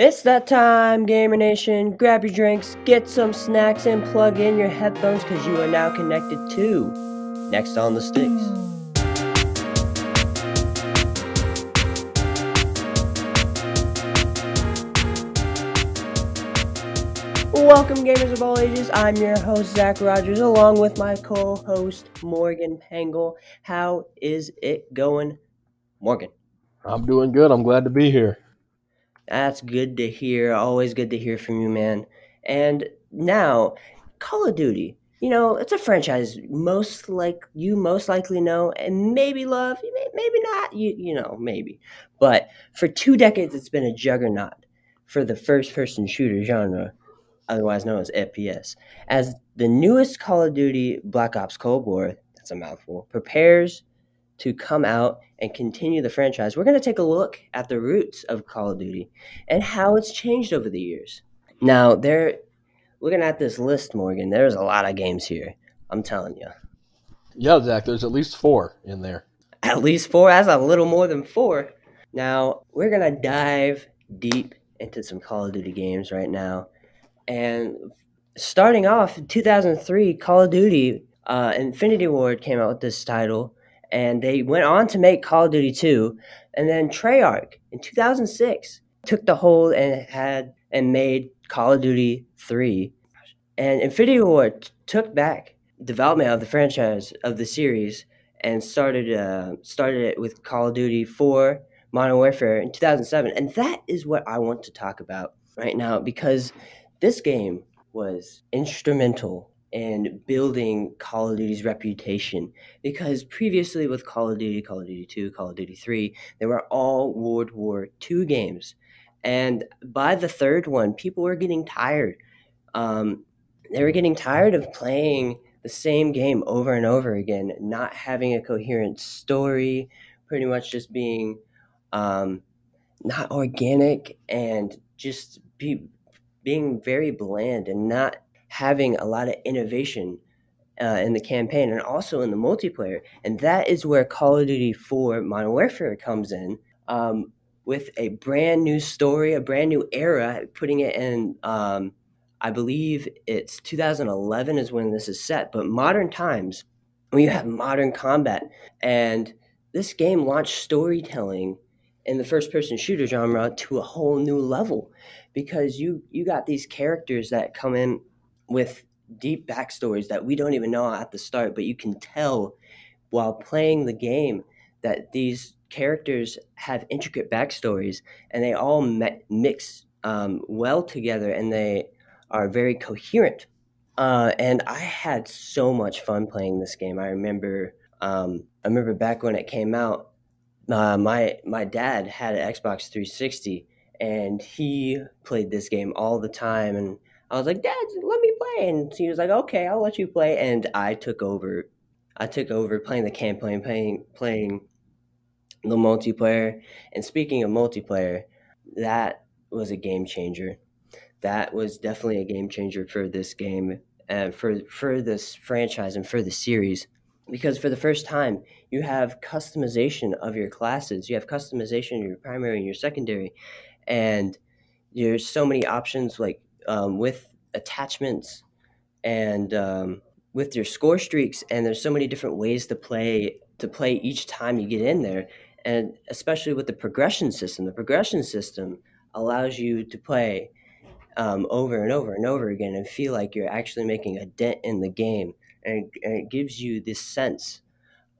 It's that time, Gamer Nation. Grab your drinks, get some snacks, and plug in your headphones because you are now connected to Next on the Sticks. Welcome, gamers of all ages. I'm your host, Zach Rogers, along with my co host, Morgan Pangle. How is it going, Morgan? I'm doing good. I'm glad to be here. That's good to hear. Always good to hear from you, man. And now, Call of Duty. You know, it's a franchise most like you most likely know and maybe love, maybe not. You you know, maybe. But for two decades, it's been a juggernaut for the first-person shooter genre, otherwise known as FPS. As the newest Call of Duty Black Ops Cold War, that's a mouthful, prepares to come out and continue the franchise, we're going to take a look at the roots of Call of Duty and how it's changed over the years. Now, there, looking at this list, Morgan, there's a lot of games here. I'm telling you. Yeah, Zach, there's at least four in there. At least four? That's a little more than four. Now, we're going to dive deep into some Call of Duty games right now. And starting off in 2003, Call of Duty uh, Infinity Ward came out with this title and they went on to make Call of Duty 2. And then Treyarch in 2006 took the hold and had and made Call of Duty 3. And Infinity Ward took back development of the franchise of the series and started uh, started it with Call of Duty 4 Modern Warfare in 2007. And that is what I want to talk about right now because this game was instrumental and building Call of Duty's reputation because previously with Call of Duty, Call of Duty 2, Call of Duty 3, they were all World War II games. And by the third one, people were getting tired. Um, they were getting tired of playing the same game over and over again, not having a coherent story, pretty much just being um, not organic and just be, being very bland and not having a lot of innovation uh, in the campaign and also in the multiplayer. And that is where Call of Duty 4 Modern Warfare comes in um, with a brand new story, a brand new era, putting it in, um, I believe it's 2011 is when this is set, but modern times when you have modern combat. And this game launched storytelling in the first person shooter genre to a whole new level because you you got these characters that come in with deep backstories that we don't even know at the start, but you can tell while playing the game that these characters have intricate backstories and they all me- mix um, well together and they are very coherent. Uh, and I had so much fun playing this game. I remember, um, I remember back when it came out, uh, my my dad had an Xbox 360 and he played this game all the time and I was like, Dad, let me play. And he was like, Okay, I'll let you play. And I took over. I took over playing the campaign, playing playing the multiplayer. And speaking of multiplayer, that was a game changer. That was definitely a game changer for this game and for for this franchise and for the series. Because for the first time, you have customization of your classes. You have customization of your primary and your secondary, and there's so many options like um, with attachments and um, with your score streaks and there's so many different ways to play to play each time you get in there and especially with the progression system. The progression system allows you to play um, over and over and over again and feel like you're actually making a dent in the game and, and it gives you this sense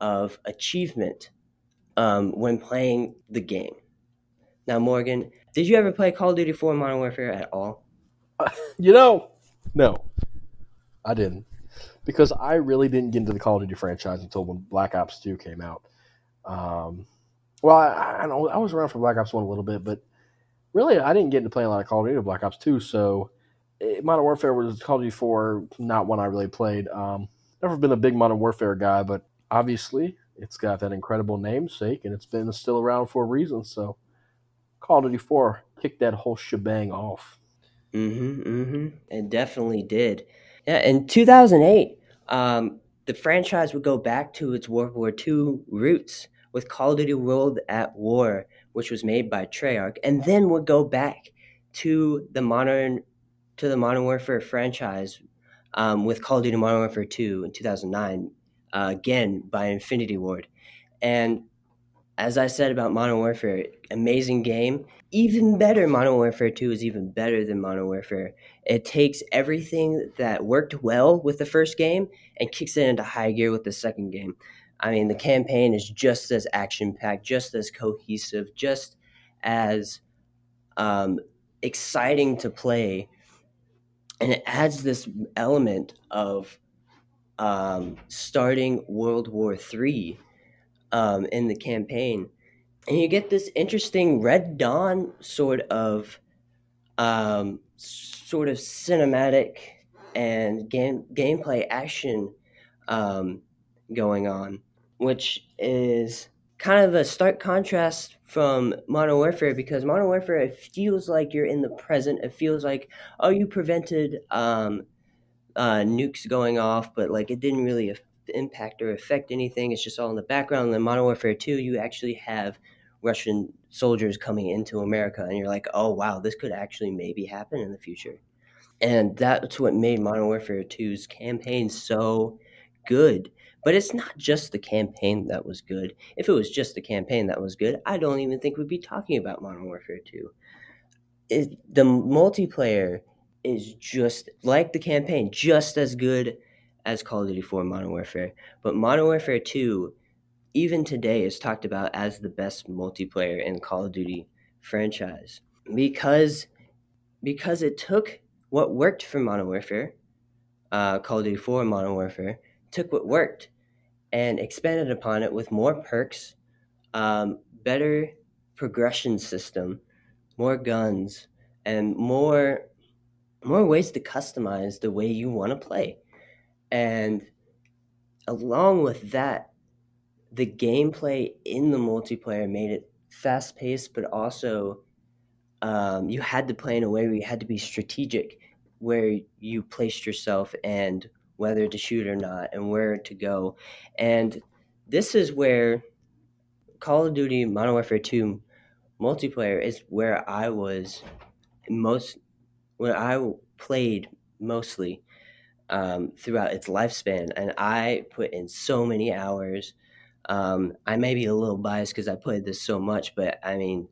of achievement um, when playing the game. Now morgan did you ever play call of duty 4 modern warfare at all you know, no, I didn't, because I really didn't get into the Call of Duty franchise until when Black Ops Two came out. Um, well, I, I, I was around for Black Ops One a little bit, but really, I didn't get into playing a lot of Call of Duty Black Ops Two. So, it, Modern Warfare was Call of Duty Four, not one I really played. Um, never been a big Modern Warfare guy, but obviously, it's got that incredible namesake, and it's been still around for a reason. So, Call of Duty Four kicked that whole shebang off. Mm-hmm. Mm-hmm. It definitely did. Yeah. In 2008, um, the franchise would go back to its World War II roots with Call of Duty World at War, which was made by Treyarch, and then would go back to the modern to the Modern Warfare franchise um, with Call of Duty Modern Warfare 2 in 2009, uh, again by Infinity Ward. And as I said about Modern Warfare, amazing game. Even better, Modern Warfare 2 is even better than Modern Warfare. It takes everything that worked well with the first game and kicks it into high gear with the second game. I mean, the campaign is just as action packed, just as cohesive, just as um, exciting to play and it adds this element of um, starting World War III um, in the campaign, and you get this interesting Red Dawn sort of um, sort of cinematic and game gameplay action um, going on, which is kind of a stark contrast from Modern Warfare because Modern Warfare it feels like you're in the present. It feels like oh you prevented um, uh, nukes going off, but like it didn't really impact or affect anything. It's just all in the background. Then Modern Warfare Two, you actually have Russian soldiers coming into America, and you're like, oh wow, this could actually maybe happen in the future. And that's what made Modern Warfare 2's campaign so good but it's not just the campaign that was good. If it was just the campaign that was good, I don't even think we'd be talking about Modern Warfare 2. It, the multiplayer is just like the campaign, just as good as Call of Duty 4 Modern Warfare. But Modern Warfare 2, even today, is talked about as the best multiplayer in Call of Duty franchise because because it took what worked for Modern Warfare, uh, Call of Duty 4 Modern Warfare, took what worked and expanded upon it with more perks, um, better progression system, more guns, and more more ways to customize the way you want to play. And along with that, the gameplay in the multiplayer made it fast paced, but also um, you had to play in a way where you had to be strategic, where you placed yourself and whether to shoot or not and where to go. And this is where Call of Duty Modern Warfare 2 multiplayer is where I was most, where I played mostly um, throughout its lifespan. And I put in so many hours. Um, I may be a little biased because I played this so much, but I mean,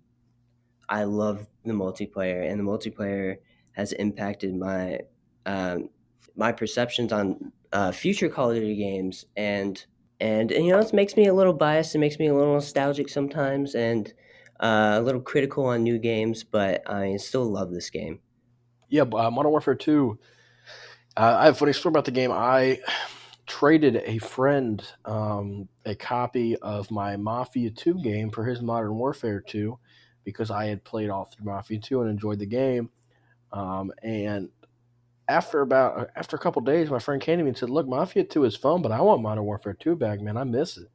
I love the multiplayer, and the multiplayer has impacted my um, my perceptions on uh, future Call of Duty games, and and, and you know it makes me a little biased. It makes me a little nostalgic sometimes, and uh, a little critical on new games. But I still love this game. Yeah, uh, Modern Warfare Two. Uh, I have a funny story about the game. I traded a friend um, a copy of my Mafia 2 game for his Modern Warfare 2 because I had played all through Mafia 2 and enjoyed the game. Um, and after about after a couple days, my friend came to me and said, "Look, Mafia Two is fun, but I want Modern Warfare Two back, man. I miss it."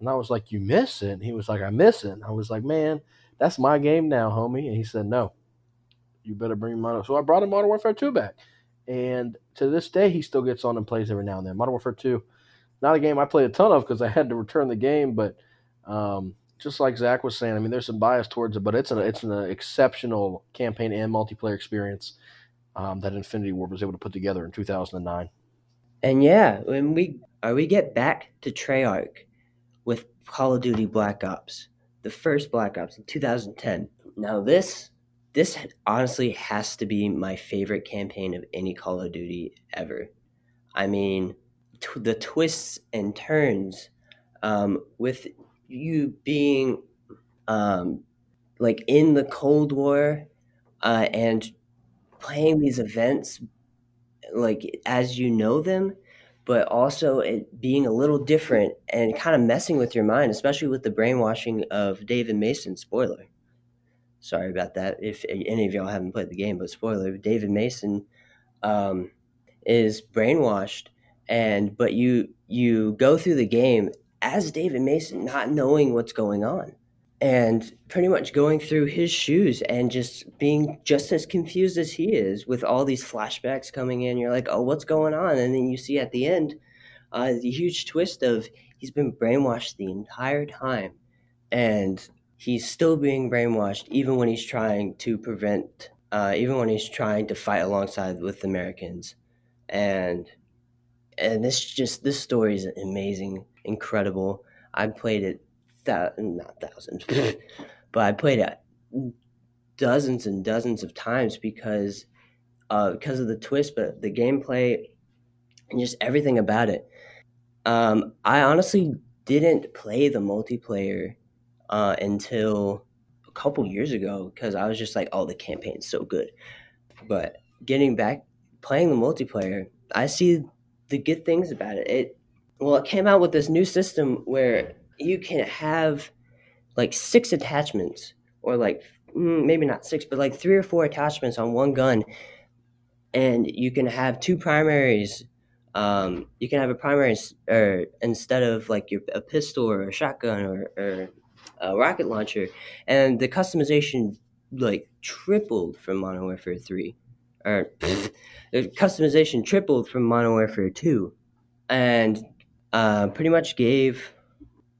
And I was like, "You miss it?" And he was like, "I miss it." And I was like, "Man, that's my game now, homie." And he said, "No, you better bring Modern." So I brought him Modern Warfare Two back, and to this day, he still gets on and plays every now and then. Modern Warfare Two, not a game I played a ton of because I had to return the game, but um, just like Zach was saying, I mean, there's some bias towards it, but it's an it's an exceptional campaign and multiplayer experience um, that Infinity Ward was able to put together in 2009. And yeah, when we uh, we get back to Treyarch with Call of Duty Black Ops, the first Black Ops in 2010. Now this this honestly has to be my favorite campaign of any Call of Duty ever. I mean, t- the twists and turns um, with you being um, like in the Cold War uh, and playing these events like as you know them but also it being a little different and kind of messing with your mind especially with the brainwashing of david mason spoiler sorry about that if any of y'all haven't played the game but spoiler david mason um, is brainwashed and but you you go through the game as david mason not knowing what's going on and pretty much going through his shoes and just being just as confused as he is with all these flashbacks coming in. You're like, oh, what's going on? And then you see at the end uh, the huge twist of he's been brainwashed the entire time. And he's still being brainwashed even when he's trying to prevent uh, even when he's trying to fight alongside with Americans, and and this just this story is amazing, incredible. I played it that not thousands, but I played it dozens and dozens of times because uh, because of the twist, but the gameplay and just everything about it. Um, I honestly didn't play the multiplayer uh, until a couple years ago because I was just like, "Oh, the campaign's so good." But getting back playing the multiplayer, I see the good things about it. It well, it came out with this new system where you can have like six attachments or like mm, maybe not six, but like three or four attachments on one gun, and you can have two primaries. Um, you can have a primary or instead of like your a pistol or a shotgun or, or a rocket launcher, and the customization like tripled from Modern Warfare Three, or the customization tripled from Modern Warfare Two, and uh, pretty much gave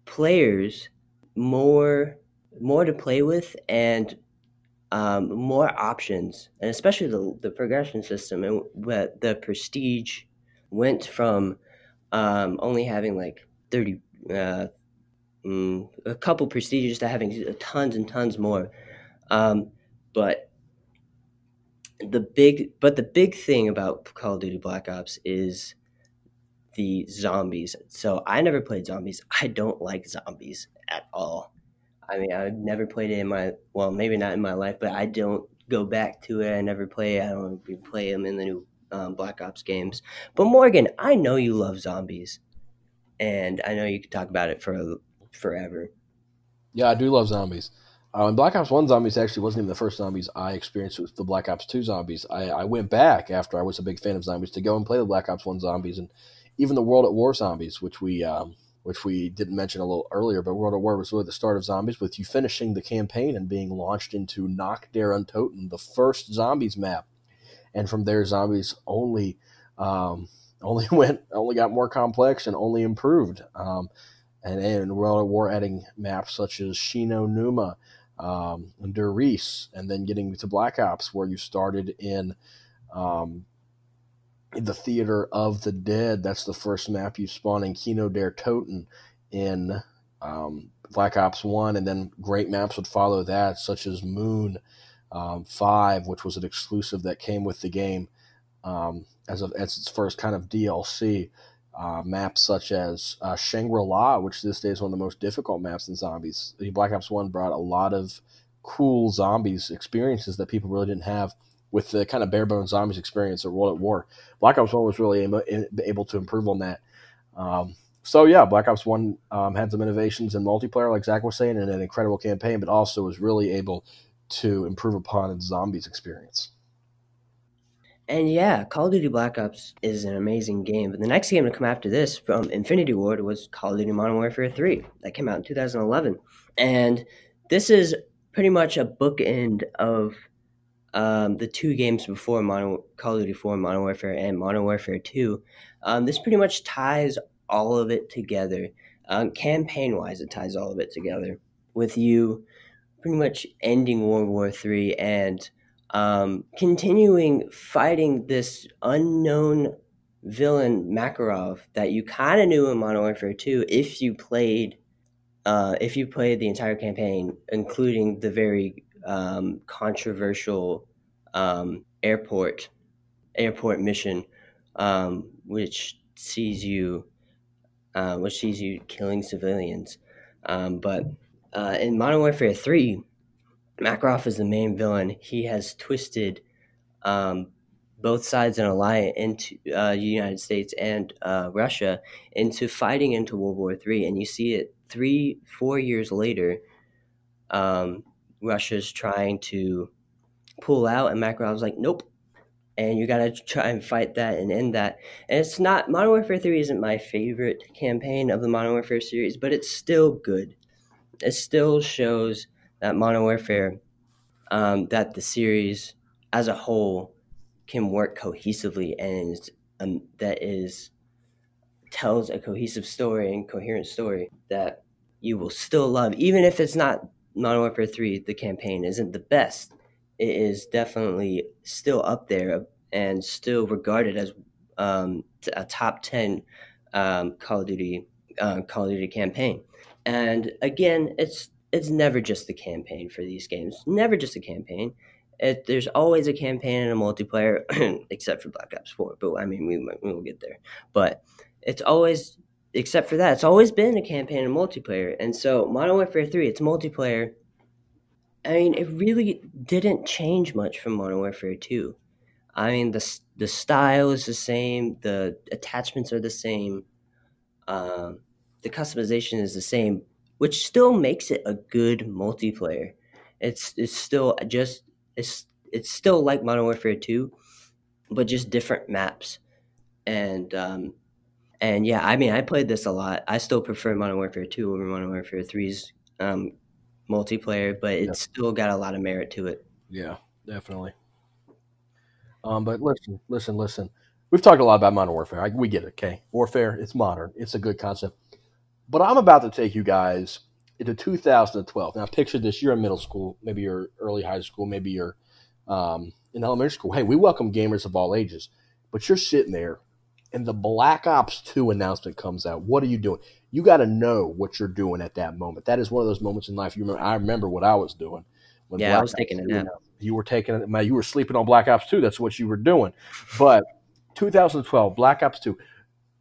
players more more to play with and um, more options, and especially the the progression system and the prestige went from um, only having like thirty. Uh, mm, a couple prestiges to having tons and tons more, um, but the big but the big thing about Call of Duty Black Ops is the zombies. So I never played zombies. I don't like zombies at all. I mean, I've never played it in my well, maybe not in my life, but I don't go back to it. I never play. I don't play them in the new um, Black Ops games. But Morgan, I know you love zombies, and I know you could talk about it for forever. Yeah, I do love zombies. Uh, and Black Ops One zombies actually wasn't even the first zombies I experienced with the Black Ops Two zombies. I, I went back after I was a big fan of zombies to go and play the Black Ops One zombies and even the World at War zombies, which we um, which we didn't mention a little earlier. But World at War was really the start of zombies, with you finishing the campaign and being launched into der Untoten, the first zombies map, and from there zombies only um, only went only got more complex and only improved. Um, and in World War, adding maps such as Shi No Numa, um, Der Riese, and then getting to Black Ops, where you started in um, the Theater of the Dead. That's the first map you spawn in Kino der Toten in um, Black Ops 1, and then great maps would follow that, such as Moon um, 5, which was an exclusive that came with the game um, as, a, as its first kind of DLC. Uh, maps such as uh, Shangri La, which this day is one of the most difficult maps in zombies. Black Ops 1 brought a lot of cool zombies experiences that people really didn't have with the kind of bare bones zombies experience at World at War. Black Ops One was really able to improve on that. Um, so yeah, Black Ops One um, had some innovations in multiplayer, like Zach was saying, and an incredible campaign, but also was really able to improve upon its zombies experience. And yeah, Call of Duty Black Ops is an amazing game. But the next game to come after this from Infinity Ward was Call of Duty Modern Warfare 3 that came out in 2011. And this is pretty much a bookend of um, the two games before Modern Call of Duty 4, Modern Warfare, and Modern Warfare 2, um, this pretty much ties all of it together. Um, campaign wise, it ties all of it together with you pretty much ending World War 3 and um, continuing fighting this unknown villain Makarov that you kind of knew in Modern Warfare 2 if you played. Uh, if you played the entire campaign, including the very um, controversial um, airport airport mission, um, which sees you uh, which sees you killing civilians. Um, but uh, in Modern Warfare Three, Makarov is the main villain. He has twisted um, both sides in alliance into uh, the United States and uh, Russia into fighting into World War III, and you see it three, four years later. Um, Russia's trying to pull out, and Makarov's like, nope. And you gotta try and fight that and end that. And it's not Modern Warfare 3 isn't my favorite campaign of the Modern Warfare series, but it's still good. It still shows that Modern Warfare, um, that the series as a whole can work cohesively and is, um, that is tells a cohesive story and coherent story that you will still love, even if it's not Modern Warfare 3, the campaign isn't the best. it is definitely still up there and still regarded as um, a top ten um, Call of Duty uh, Call of Duty campaign. And again, it's it's never just the campaign for these games. Never just a campaign. It, there's always a campaign and a multiplayer, except for Black Ops Four. But I mean, we we will get there. But it's always, except for that, it's always been a campaign and multiplayer. And so Modern Warfare Three, it's multiplayer. I mean, it really didn't change much from Modern Warfare Two. I mean, the the style is the same, the attachments are the same, um, the customization is the same, which still makes it a good multiplayer. It's it's still just it's it's still like Modern Warfare Two, but just different maps, and um, and yeah, I mean, I played this a lot. I still prefer Modern Warfare Two over Modern Warfare 3's um, multiplayer, but it's yeah. still got a lot of merit to it. Yeah, definitely. Um, but listen, listen, listen. We've talked a lot about modern warfare. I, we get it, okay? Warfare, it's modern. It's a good concept. But I'm about to take you guys into 2012. Now, picture this: you're in middle school, maybe you're early high school, maybe you're um, in elementary school. Hey, we welcome gamers of all ages, but you're sitting there, and the Black Ops 2 announcement comes out. What are you doing? You got to know what you're doing at that moment. That is one of those moments in life. You remember? I remember what I was doing. When yeah, Black I was Ops taking a nap you were taking it. You were sleeping on Black Ops 2. That's what you were doing. But 2012, Black Ops 2,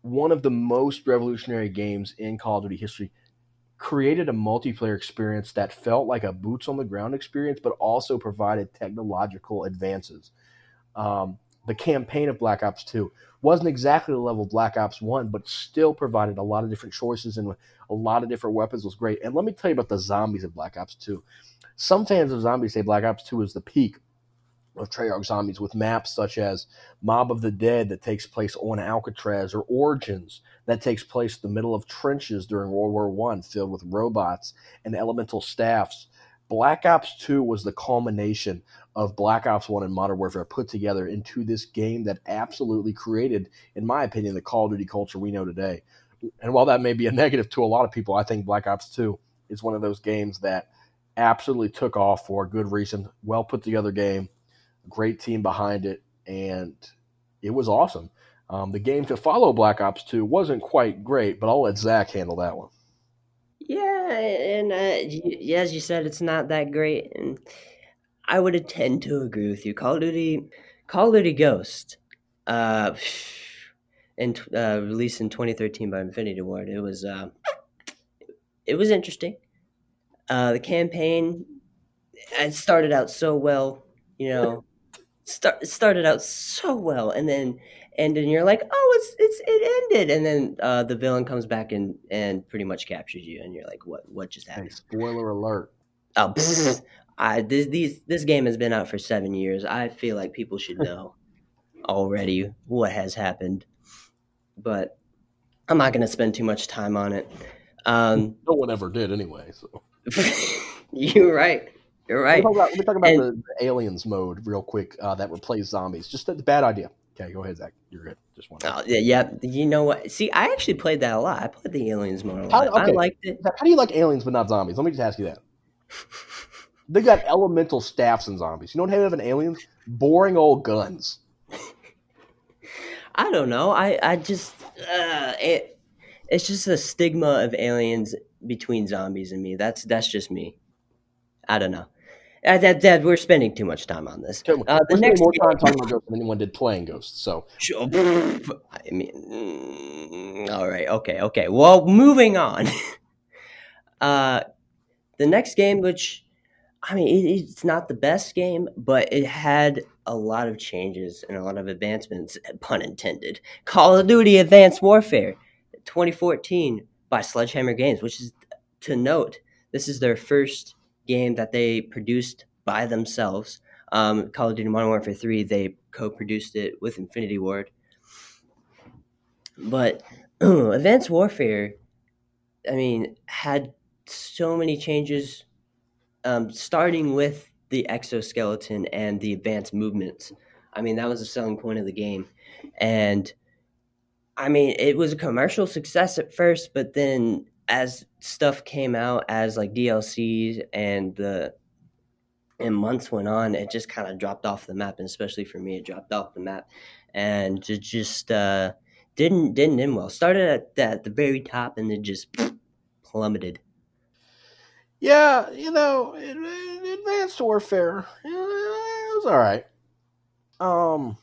one of the most revolutionary games in Call of Duty history, created a multiplayer experience that felt like a boots on the ground experience, but also provided technological advances. Um, the campaign of Black Ops 2 wasn't exactly the level of Black Ops 1, but still provided a lot of different choices and a lot of different weapons was great. And let me tell you about the zombies of Black Ops 2. Some fans of zombies say Black Ops 2 is the peak of Treyarch zombies with maps such as Mob of the Dead that takes place on Alcatraz or Origins that takes place in the middle of trenches during World War One filled with robots and elemental staffs. Black Ops 2 was the culmination of Black Ops 1 and Modern Warfare put together into this game that absolutely created, in my opinion, the Call of Duty culture we know today. And while that may be a negative to a lot of people, I think Black Ops 2 is one of those games that absolutely took off for a good reason. Well put together game, great team behind it, and it was awesome. Um, the game to follow Black Ops 2 wasn't quite great, but I'll let Zach handle that one. Yeah, and uh, as you said, it's not that great, and I would tend to agree with you. Call of Duty, Call of Duty Ghost, uh, in uh, released in 2013 by Infinity Ward. It was uh, it was interesting. Uh, the campaign it started out so well, you know, start started out so well, and then and then you're like, oh, it's it's it ended, and then uh, the villain comes back and and pretty much captures you, and you're like, what what just happened? Spoiler alert! Oh, I this these this game has been out for seven years. I feel like people should know already what has happened, but I'm not going to spend too much time on it. Um, no one ever did anyway. So You're right. You're right. Let me talk about, let me talk about and, the, aliens mode real quick uh, that replace zombies. Just a bad idea. Okay, go ahead, Zach. You're good. Just one. Oh, yeah, yeah. You know what? See, I actually played that a lot. I played the aliens mode a lot. How, okay. I liked it. How do you like aliens but not zombies? Let me just ask you that. they got elemental staffs and zombies. You know what have in aliens? Boring old guns. I don't know. I I just uh, it, it's just a stigma of aliens between zombies and me. That's that's just me. I don't know. Uh, that, that we're spending too much time on this. Uh, the next more time talking about ghosts than anyone did playing ghosts. So, I mean, mm, all right, okay, okay. Well, moving on. uh, the next game, which I mean, it, it's not the best game, but it had a lot of changes and a lot of advancements. Pun intended. Call of Duty: Advanced Warfare, 2014 by Sledgehammer Games, which is to note, this is their first game that they produced by themselves. Um, Call of Duty Modern Warfare 3, they co produced it with Infinity Ward. But Advanced Warfare, I mean, had so many changes, um, starting with the exoskeleton and the advanced movements. I mean, that was the selling point of the game. And I mean, it was a commercial success at first, but then as stuff came out as like DLCs and the and months went on, it just kind of dropped off the map, and especially for me, it dropped off the map, and it just uh, didn't didn't end well. Started at the, at the very top, and then just plummeted. Yeah, you know, Advanced Warfare, it was all right. Um,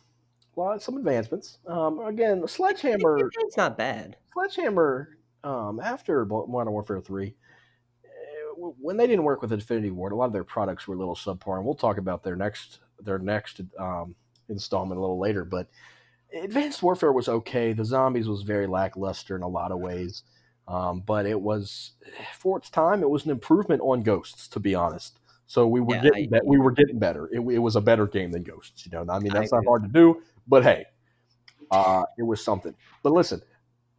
well, some advancements. Um, again, Sledgehammer. It's not bad. Sledgehammer. Um, after Modern Warfare Three, eh, when they didn't work with Infinity Ward, a lot of their products were a little subpar, and we'll talk about their next their next um, installment a little later. But Advanced Warfare was okay. The zombies was very lackluster in a lot of ways, um, but it was for its time. It was an improvement on Ghosts, to be honest. So we were yeah, getting I, be- we were getting better. It, it, was a better game than Ghosts. You know, I mean that's I not hard to do, but hey, uh, it was something. But listen,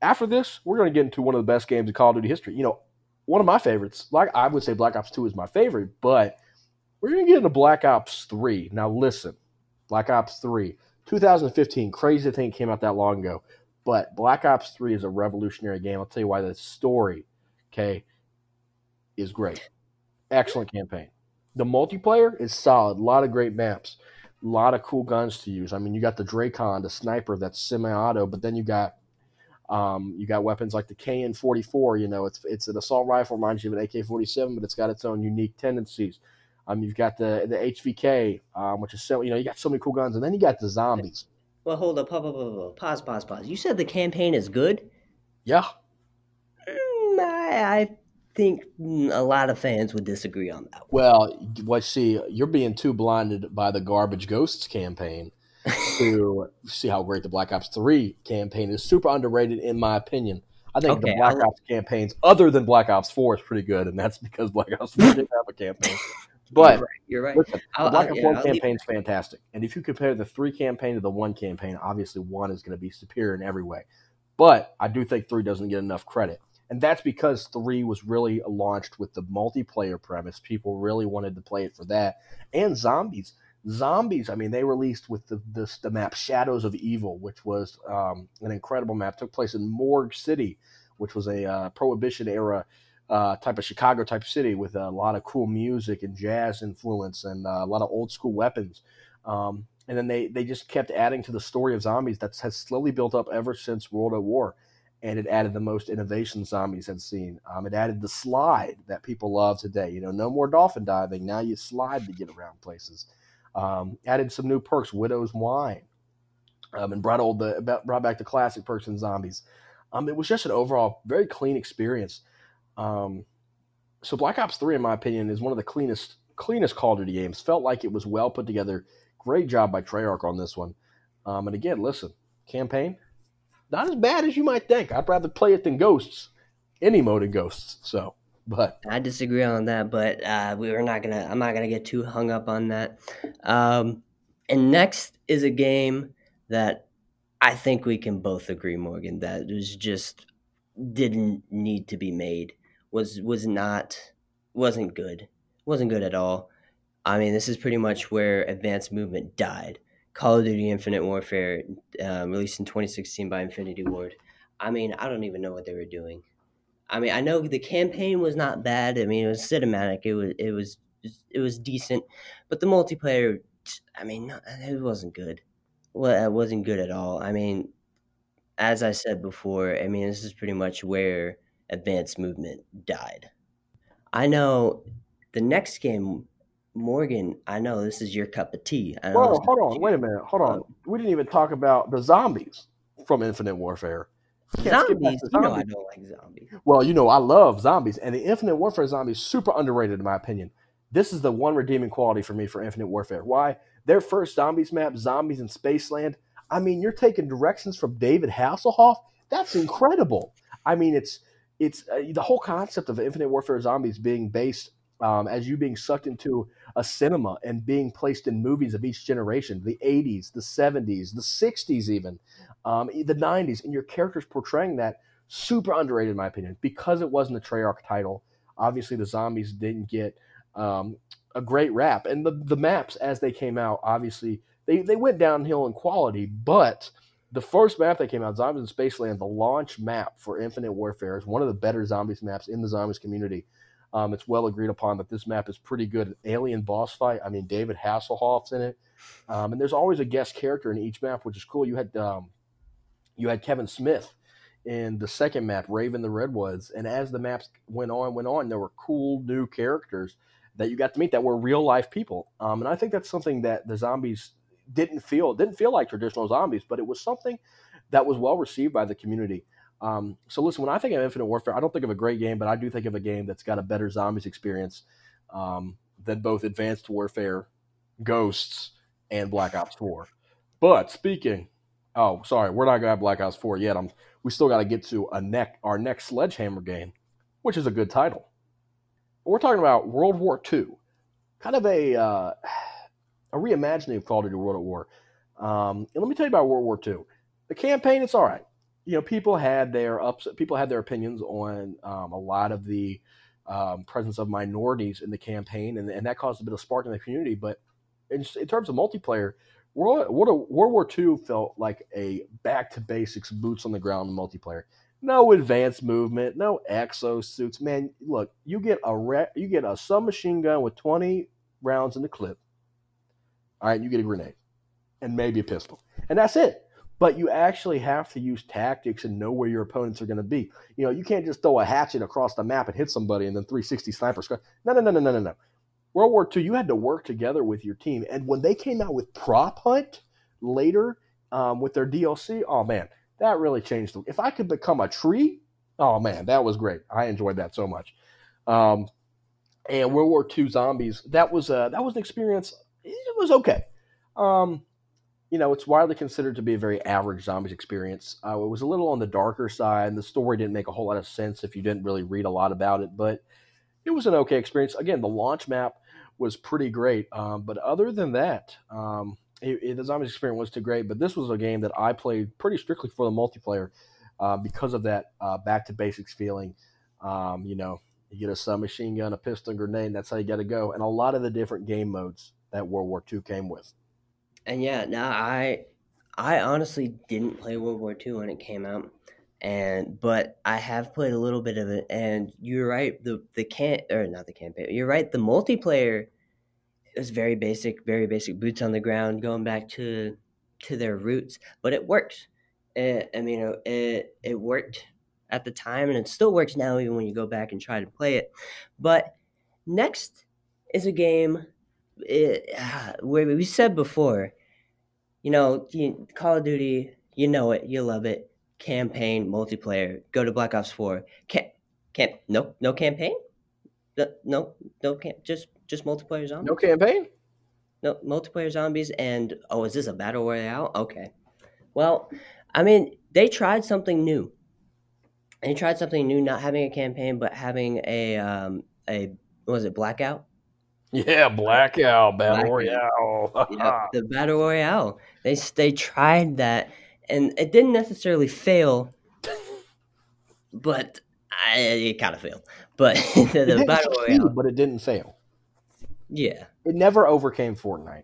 after this, we're going to get into one of the best games in Call of Duty history. You know, one of my favorites. Like I would say, Black Ops Two is my favorite, but we're going to get into Black Ops Three. Now, listen, Black Ops Three, 2015, crazy thing came out that long ago, but Black Ops Three is a revolutionary game. I'll tell you why. The story, okay, is great. Excellent campaign. The multiplayer is solid. A lot of great maps. A lot of cool guns to use. I mean, you got the Drakon, the sniper that's semi-auto, but then you got um, you got weapons like the KN44. You know, it's it's an assault rifle, reminds you of an AK-47, but it's got its own unique tendencies. Um, you've got the the HVK, um, which is so you know you got so many cool guns, and then you got the zombies. Well, hold up, pause, pause, pause, pause, pause. You said the campaign is good. Yeah. Mm, I, I think a lot of fans would disagree on that. Well, what see, you're being too blinded by the Garbage Ghosts campaign to see how great the Black Ops 3 campaign is. Super underrated, in my opinion. I think okay, the Black I'll... Ops campaigns, other than Black Ops 4, is pretty good, and that's because Black Ops 4 didn't have a campaign. But you're right. You're right. Listen, the Black Ops yeah, 1 campaign is fantastic. And if you compare the three campaign to the one campaign, obviously one is going to be superior in every way. But I do think three doesn't get enough credit. And that's because three was really launched with the multiplayer premise. People really wanted to play it for that. And zombies. Zombies, I mean, they released with the, the, the map Shadows of Evil, which was um, an incredible map. Took place in Morg City, which was a uh, Prohibition era uh, type of Chicago type city with a lot of cool music and jazz influence and uh, a lot of old school weapons. Um, and then they, they just kept adding to the story of zombies that has slowly built up ever since World at War and it added the most innovation zombies had seen. Um, it added the slide that people love today. You know, no more dolphin diving. Now you slide to get around places. Um, added some new perks, Widow's Wine, um, and brought old the brought back the classic perks and zombies. Um, it was just an overall very clean experience. Um, so Black Ops Three, in my opinion, is one of the cleanest cleanest Call of Duty games. Felt like it was well put together. Great job by Treyarch on this one. Um, and again, listen, campaign not as bad as you might think. I'd rather play it than Ghosts, any mode of Ghosts. So, but I disagree on that. But uh, we are not gonna. I'm not gonna get too hung up on that. Um, and next is a game that I think we can both agree, Morgan, that was just didn't need to be made. Was was not wasn't good. Wasn't good at all. I mean, this is pretty much where advanced movement died. Call of Duty Infinite Warfare, um, released in 2016 by Infinity Ward. I mean, I don't even know what they were doing. I mean, I know the campaign was not bad. I mean, it was cinematic. It was it was it was decent, but the multiplayer, I mean, it wasn't good. Well, it wasn't good at all. I mean, as I said before, I mean, this is pretty much where advanced movement died. I know the next game Morgan, I know this is your cup of tea. I Whoa, hold on, wait a minute, hold on. Um, we didn't even talk about the zombies from Infinite Warfare. Zombies, you know I don't like zombies. Well, you know I love zombies, and the Infinite Warfare zombies super underrated in my opinion. This is the one redeeming quality for me for Infinite Warfare. Why? Their first zombies map, Zombies in Spaceland. I mean, you're taking directions from David Hasselhoff. That's incredible. I mean, it's it's uh, the whole concept of Infinite Warfare zombies being based um, as you being sucked into a cinema and being placed in movies of each generation the 80s, the 70s, the 60s, even um, the 90s, and your characters portraying that super underrated, in my opinion, because it wasn't a Treyarch title. Obviously, the zombies didn't get um, a great rap, and the, the maps as they came out, obviously, they, they went downhill in quality, but the first map that came out, Zombies in Spaceland, the launch map for Infinite Warfare, is one of the better zombies maps in the zombies community. Um, it's well agreed upon that this map is pretty good. Alien boss fight. I mean, David Hasselhoff's in it, um, and there's always a guest character in each map, which is cool. You had um, you had Kevin Smith in the second map, Rave in the Redwoods, and as the maps went on, went on, there were cool new characters that you got to meet that were real life people. Um, and I think that's something that the zombies didn't feel didn't feel like traditional zombies, but it was something that was well received by the community. Um, so listen, when I think of Infinite Warfare, I don't think of a great game, but I do think of a game that's got a better zombies experience um, than both Advanced Warfare, Ghosts, and Black Ops Four. But speaking, oh sorry, we're not gonna have Black Ops Four yet. I'm we still got to get to a neck our next Sledgehammer game, which is a good title. We're talking about World War II, kind of a uh, a reimagining of Call of Duty World at War. Um, and let me tell you about World War II. The campaign, it's all right. You know, people had their ups, people had their opinions on um, a lot of the um, presence of minorities in the campaign, and, and that caused a bit of spark in the community. But in, in terms of multiplayer, World, World, War II felt like a back to basics, boots on the ground multiplayer. No advanced movement, no exosuits. Man, look, you get a re- you get a submachine gun with 20 rounds in the clip. All right, you get a grenade and maybe a pistol. And that's it. But you actually have to use tactics and know where your opponents are going to be. You know, you can't just throw a hatchet across the map and hit somebody and then 360 sniper. No, no, no, no, no, no, no. World War II, you had to work together with your team. And when they came out with Prop Hunt later um, with their DLC, oh man, that really changed. The if I could become a tree, oh man, that was great. I enjoyed that so much. Um, and World War II zombies, that was a, that was an experience. It was okay. Um, you know, it's widely considered to be a very average zombies experience. Uh, it was a little on the darker side, and the story didn't make a whole lot of sense if you didn't really read a lot about it. But it was an okay experience. Again, the launch map was pretty great. Um, but other than that, um, it, it, the zombies experience was too great. But this was a game that I played pretty strictly for the multiplayer uh, because of that uh, back to basics feeling. Um, you know, you get a submachine gun, a pistol, grenade, and that's how you got to go. And a lot of the different game modes that World War II came with. And yeah, now I I honestly didn't play World War II when it came out and but I have played a little bit of it, and you're right. The the can or not the campaign. You're right. The multiplayer is very basic, very basic. Boots on the ground, going back to to their roots, but it works. It, I mean, it it worked at the time, and it still works now, even when you go back and try to play it. But next is a game it, uh, we said before, you know, Call of Duty, you know it, you love it campaign multiplayer. Go to Black Ops Four. Can't can't no no campaign. No no can't just just multiplayer zombies. No campaign. No multiplayer zombies and oh is this a battle royale? Okay. Well, I mean they tried something new. They tried something new, not having a campaign, but having a um a was it blackout? Yeah, blackout battle blackout. royale. yeah, the battle royale. They they tried that and it didn't necessarily fail, but I, it kind of failed. But the, the battle royale, but it didn't fail. Yeah, it never overcame Fortnite.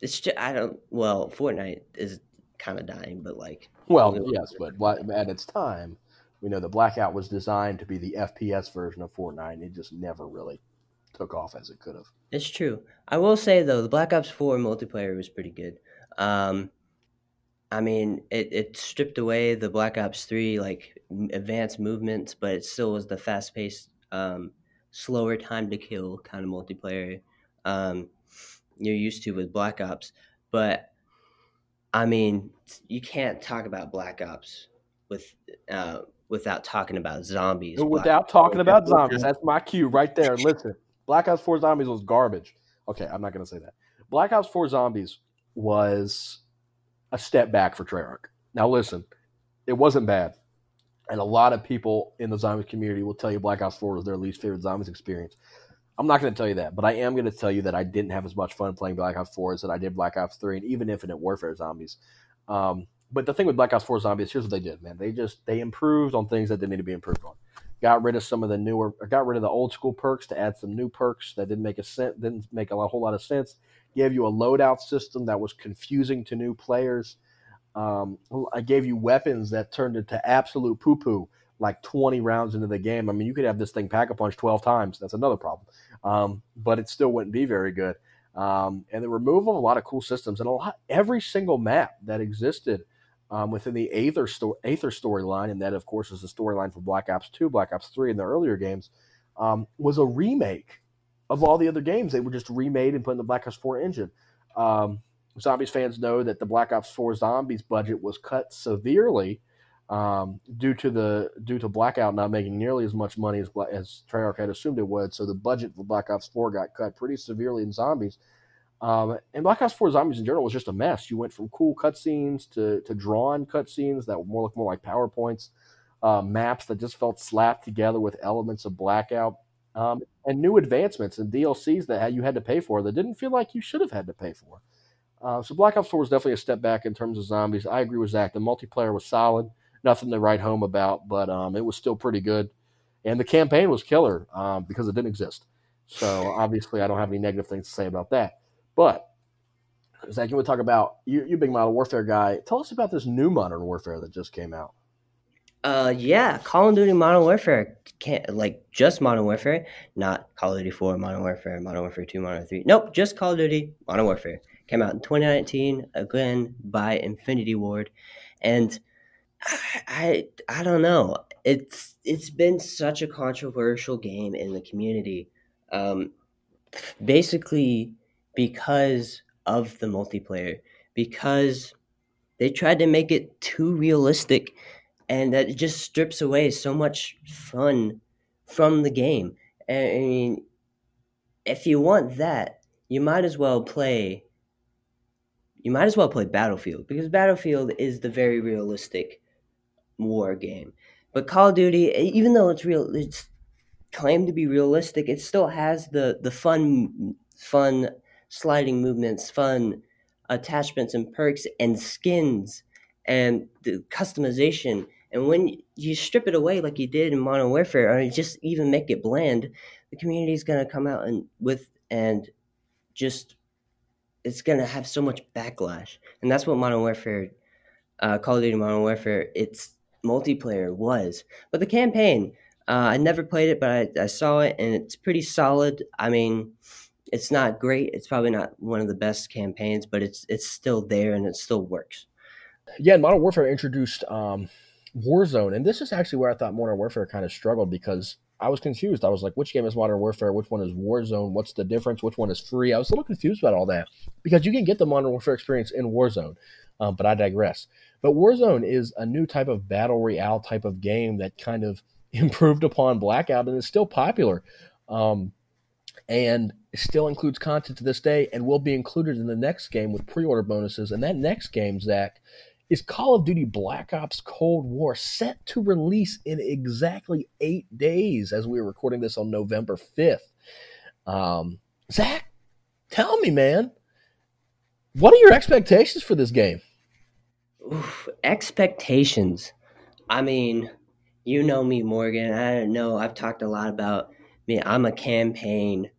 It's just I don't. Well, Fortnite is kind of dying, but like. Well, yes, but at its time, we know the Blackout was designed to be the FPS version of Fortnite. it just never really took off as it could have. It's true. I will say though, the Black Ops Four multiplayer was pretty good. Um, I mean, it, it stripped away the Black Ops 3 like advanced movements, but it still was the fast paced, um, slower time to kill kind of multiplayer um, you're used to with Black Ops. But I mean, you can't talk about Black Ops with uh, without talking about zombies. Without talking about zombies, that's my cue right there. Listen, Black Ops 4 Zombies was garbage. Okay, I'm not going to say that. Black Ops 4 Zombies was a step back for Treyarch. Now, listen, it wasn't bad. And a lot of people in the zombies community will tell you Black Ops 4 was their least favorite zombies experience. I'm not going to tell you that, but I am going to tell you that I didn't have as much fun playing Black Ops 4 as that I did Black Ops 3 and even Infinite Warfare Zombies. Um, but the thing with Black Ops 4 Zombies, here's what they did, man. They just they improved on things that didn't need to be improved on. Got rid of some of the newer, got rid of the old school perks to add some new perks that didn't make a sense, didn't make a whole lot of sense gave you a loadout system that was confusing to new players. Um, I gave you weapons that turned into absolute poo poo, like 20 rounds into the game. I mean, you could have this thing pack a punch 12 times. That's another problem. Um, but it still wouldn't be very good. Um, and the removal of a lot of cool systems and a lot, every single map that existed um, within the Aether, sto- Aether storyline, and that, of course, is the storyline for Black Ops 2, Black Ops 3, and the earlier games, um, was a remake of all the other games. They were just remade and put in the Black Ops 4 engine. Um, Zombies fans know that the Black Ops 4 Zombies budget was cut severely um, due to the due to Blackout not making nearly as much money as as Treyarch had assumed it would. So the budget for Black Ops 4 got cut pretty severely in Zombies. Um, and Black Ops 4 Zombies in general was just a mess. You went from cool cutscenes to to drawn cutscenes that more look more like powerpoints, uh, maps that just felt slapped together with elements of Blackout, um, and new advancements and DLCs that you had to pay for that didn't feel like you should have had to pay for. Uh, so Black Ops 4 was definitely a step back in terms of zombies. I agree with Zach. The multiplayer was solid nothing to write home about, but um, it was still pretty good. And the campaign was killer um, because it didn't exist. So obviously, I don't have any negative things to say about that. But Zach, you want to talk about you? You big Modern Warfare guy. Tell us about this new Modern Warfare that just came out. Uh, yeah, Call of Duty Modern Warfare can't like just Modern Warfare, not Call of Duty 4, Modern Warfare, Modern Warfare 2, Modern 3. Nope, just Call of Duty Modern Warfare. Came out in 2019 again by Infinity Ward, and I I don't know. It's it's been such a controversial game in the community. Um, basically because of the multiplayer, because they tried to make it too realistic and that just strips away so much fun from the game. I mean, if you want that, you might as well play you might as well play Battlefield because Battlefield is the very realistic war game. But Call of Duty, even though it's real, it's claimed to be realistic. It still has the the fun, fun sliding movements, fun attachments and perks and skins and the customization. And when you strip it away like you did in Modern Warfare, or just even make it bland, the community is gonna come out and with and just it's gonna have so much backlash, and that's what Modern Warfare, uh, Call of Duty Modern Warfare, it's multiplayer was. But the campaign, uh, I never played it, but I, I saw it and it's pretty solid. I mean, it's not great. It's probably not one of the best campaigns, but it's it's still there and it still works. Yeah, Modern Warfare introduced um, Warzone, and this is actually where I thought Modern Warfare kind of struggled because I was confused. I was like, which game is Modern Warfare? Which one is Warzone? What's the difference? Which one is free? I was a little confused about all that because you can get the Modern Warfare experience in Warzone, um, but I digress. But Warzone is a new type of battle royale type of game that kind of improved upon Blackout and is still popular. Um, and still includes content to this day and will be included in the next game with pre-order bonuses. And that next game, Zach, is Call of Duty Black Ops Cold War, set to release in exactly eight days as we are recording this on November 5th. Um, Zach, tell me, man, what are your expectations for this game? Oof, expectations. I mean, you know me, Morgan. I don't know. I've talked a lot about me. I'm a campaign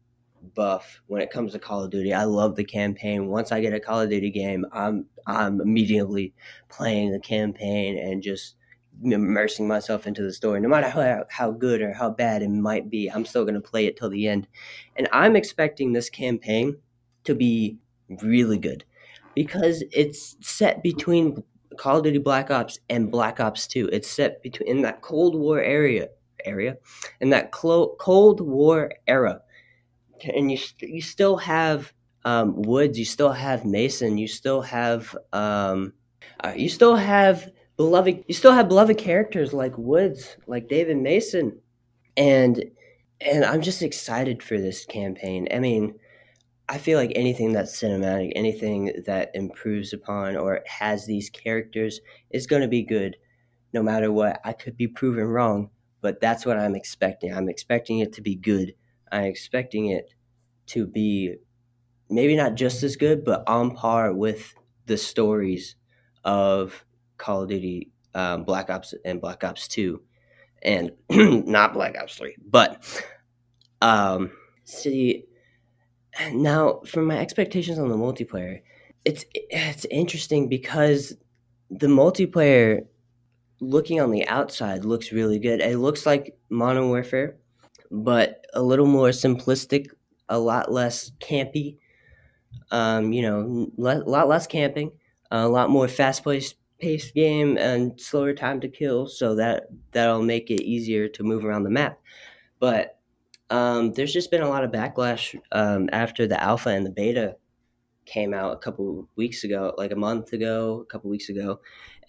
buff when it comes to Call of Duty. I love the campaign. Once I get a Call of Duty game, I'm I'm immediately playing the campaign and just immersing myself into the story. No matter how, how good or how bad it might be, I'm still going to play it till the end. And I'm expecting this campaign to be really good because it's set between Call of Duty Black Ops and Black Ops 2. It's set between in that Cold War area area in that clo- Cold War era. And you you still have um, Woods, you still have Mason, you still have um, uh, you still have beloved you still have beloved characters like Woods, like David Mason. And and I'm just excited for this campaign. I mean, I feel like anything that's cinematic, anything that improves upon or has these characters is going to be good no matter what. I could be proven wrong, but that's what I'm expecting. I'm expecting it to be good. I'm expecting it to be maybe not just as good, but on par with the stories of Call of Duty um, Black Ops and Black Ops 2 and not Black Ops 3. But um, see now, for my expectations on the multiplayer, it's it's interesting because the multiplayer looking on the outside looks really good. It looks like Modern Warfare, but a little more simplistic, a lot less campy. Um, you know, a lot less camping, a lot more fast paced paced game and slower time to kill, so that that'll make it easier to move around the map. But um, there's just been a lot of backlash um, after the alpha and the beta came out a couple weeks ago, like a month ago, a couple weeks ago,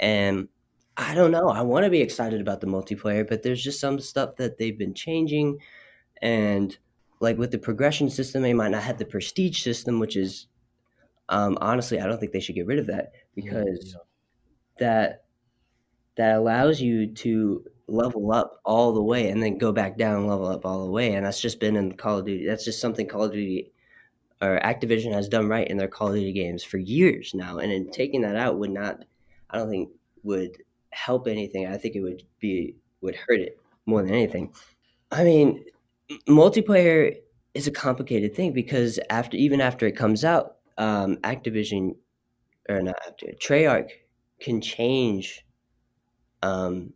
and I don't know. I want to be excited about the multiplayer, but there's just some stuff that they've been changing, and like with the progression system, they might not have the prestige system, which is um, honestly, I don't think they should get rid of that because yeah. that that allows you to level up all the way and then go back down and level up all the way. And that's just been in Call of Duty. That's just something Call of Duty or Activision has done right in their Call of Duty games for years now. And in taking that out would not, I don't think would help anything. I think it would be would hurt it more than anything. I mean, multiplayer is a complicated thing because after even after it comes out, um, Activision or not Treyarch can change um,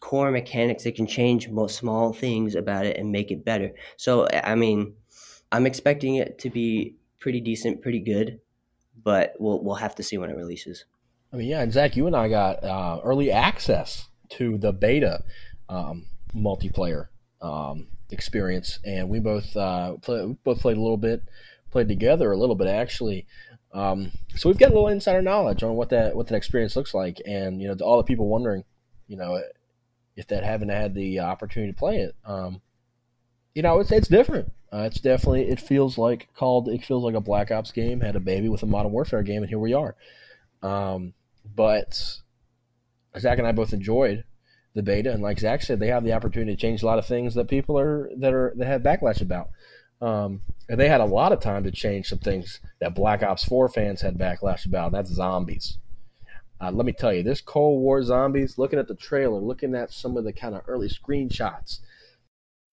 core mechanics. They can change small things about it and make it better. So I mean, I'm expecting it to be pretty decent, pretty good, but we'll we'll have to see when it releases. I mean, yeah, and Zach, you and I got uh, early access to the beta um, multiplayer um, experience, and we both uh, play, we both played a little bit, played together a little bit actually. Um, so we've got a little insider knowledge on what that what that experience looks like, and you know, all the people wondering, you know, if that haven't had the opportunity to play it, um, you know, it's it's different. Uh, it's definitely it feels like called it feels like a Black Ops game had a baby with a Modern Warfare game, and here we are. Um, but Zach and I both enjoyed the beta, and like Zach said, they have the opportunity to change a lot of things that people are that are that have backlash about. Um, and they had a lot of time to change some things that Black Ops 4 fans had backlash about. that's zombies. Uh, let me tell you, this Cold War zombies, looking at the trailer, looking at some of the kind of early screenshots,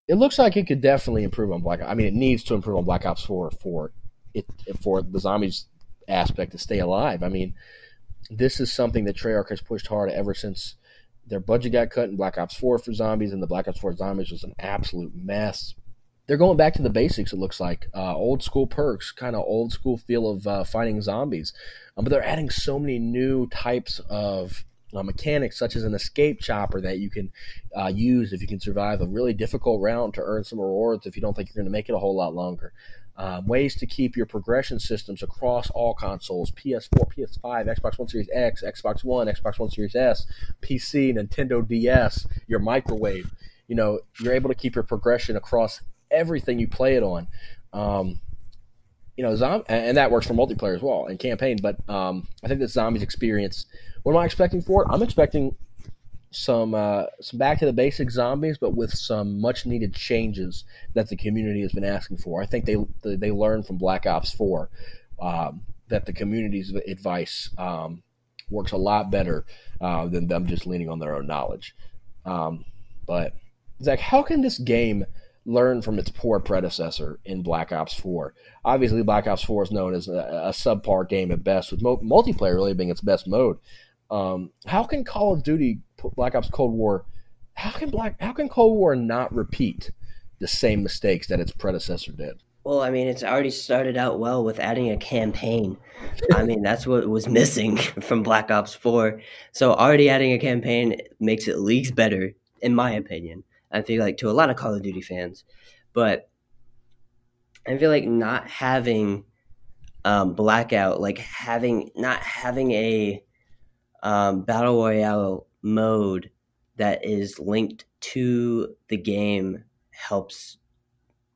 it looks like it could definitely improve on Black. I mean, it needs to improve on Black Ops 4 for it for the zombies aspect to stay alive. I mean, this is something that Treyarch has pushed hard ever since their budget got cut in Black Ops 4 for zombies, and the Black Ops 4 zombies was an absolute mess. They're going back to the basics, it looks like. Uh, old school perks, kind of old school feel of uh, fighting zombies. Um, but they're adding so many new types of uh, mechanics, such as an escape chopper that you can uh, use if you can survive a really difficult round to earn some rewards if you don't think you're going to make it a whole lot longer. Um, ways to keep your progression systems across all consoles PS4, PS5, Xbox One Series X, Xbox One, Xbox One Series S, PC, Nintendo DS, your microwave. You know, you're able to keep your progression across everything you play it on. Um, you know, and that works for multiplayer as well and campaign. But um, I think the zombies experience. What am I expecting for it? I'm expecting some uh, some back to the basic zombies, but with some much needed changes that the community has been asking for. I think they they learned from Black Ops Four um, that the community's advice um, works a lot better uh, than them just leaning on their own knowledge. Um, but Zach, how can this game learn from its poor predecessor in Black Ops 4? Obviously, Black Ops 4 is known as a, a subpar game at best, with mo- multiplayer really being its best mode. Um, how can Call of Duty Black Ops Cold War how can Black how can Cold War not repeat the same mistakes that its predecessor did? Well, I mean, it's already started out well with adding a campaign. I mean, that's what was missing from Black Ops 4. So already adding a campaign makes it leagues better, in my opinion. I feel like to a lot of Call of Duty fans. But I feel like not having um, Blackout, like having not having a um, battle royale mode that is linked to the game helps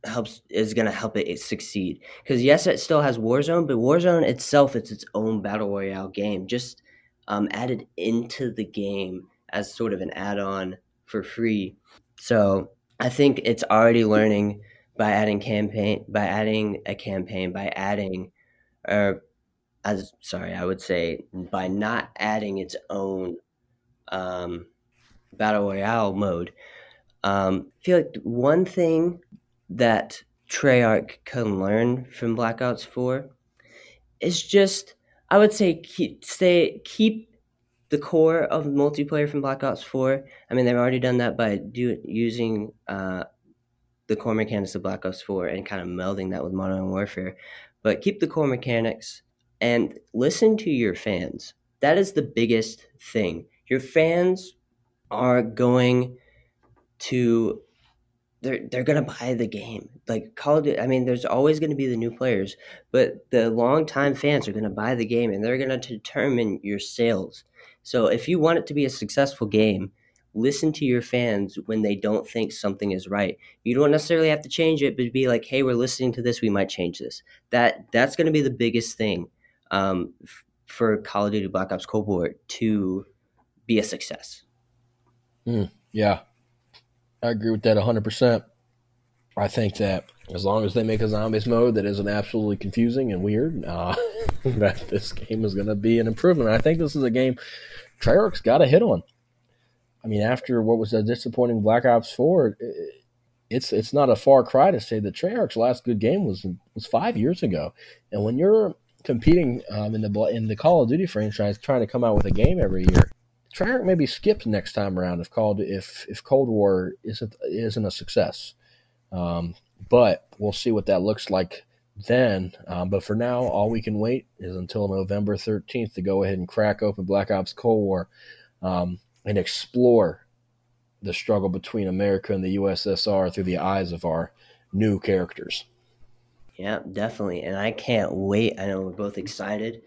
helps is going to help it succeed. Because yes it still has warzone but warzone itself it's its own battle royale game just um, added into the game as sort of an add-on for free. So i think it's already learning by adding campaign by adding a campaign by adding or as sorry, I would say by not adding its own um, battle royale mode. Um, I feel like one thing that Treyarch can learn from Black Ops Four is just I would say keep stay keep the core of multiplayer from Black Ops 4. I mean, they've already done that by do, using uh, the core mechanics of Black Ops 4 and kind of melding that with Modern Warfare. But keep the core mechanics and listen to your fans. That is the biggest thing. Your fans are going to they're they're gonna buy the game. Like Call Duty, I mean, there's always gonna be the new players, but the longtime fans are gonna buy the game and they're gonna determine your sales. So if you want it to be a successful game, listen to your fans when they don't think something is right. You don't necessarily have to change it, but be like, hey, we're listening to this, we might change this. That that's gonna be the biggest thing um, f- for Call of Duty Black Ops War to be a success. Mm, yeah, I agree with that 100%. I think that as long as they make a zombies mode that isn't absolutely confusing and weird, uh, that this game is going to be an improvement. I think this is a game Treyarch's got a hit on. I mean, after what was a disappointing Black Ops 4, it's it's not a far cry to say that Treyarch's last good game was was five years ago. And when you're competing um, in the in the Call of Duty franchise, trying to come out with a game every year, Treyarch maybe skips next time around if called if if Cold War isn't isn't a success. Um, but we'll see what that looks like then. Um, but for now, all we can wait is until November 13th to go ahead and crack open Black Ops Cold War um, and explore the struggle between America and the USSR through the eyes of our new characters. Yeah, definitely. And I can't wait. I know we're both excited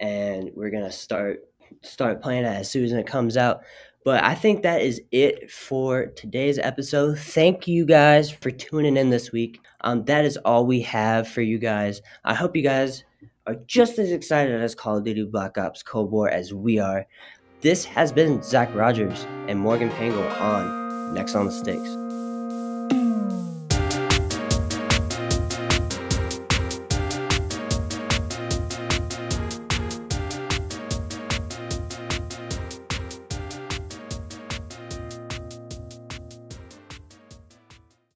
and we're going to start start playing it as soon as it comes out. But I think that is it for today's episode. Thank you guys for tuning in this week. Um, that is all we have for you guys. I hope you guys are just as excited as Call of Duty Black Ops Cold War as we are. This has been Zach Rogers and Morgan Pangle on Next on the Stakes.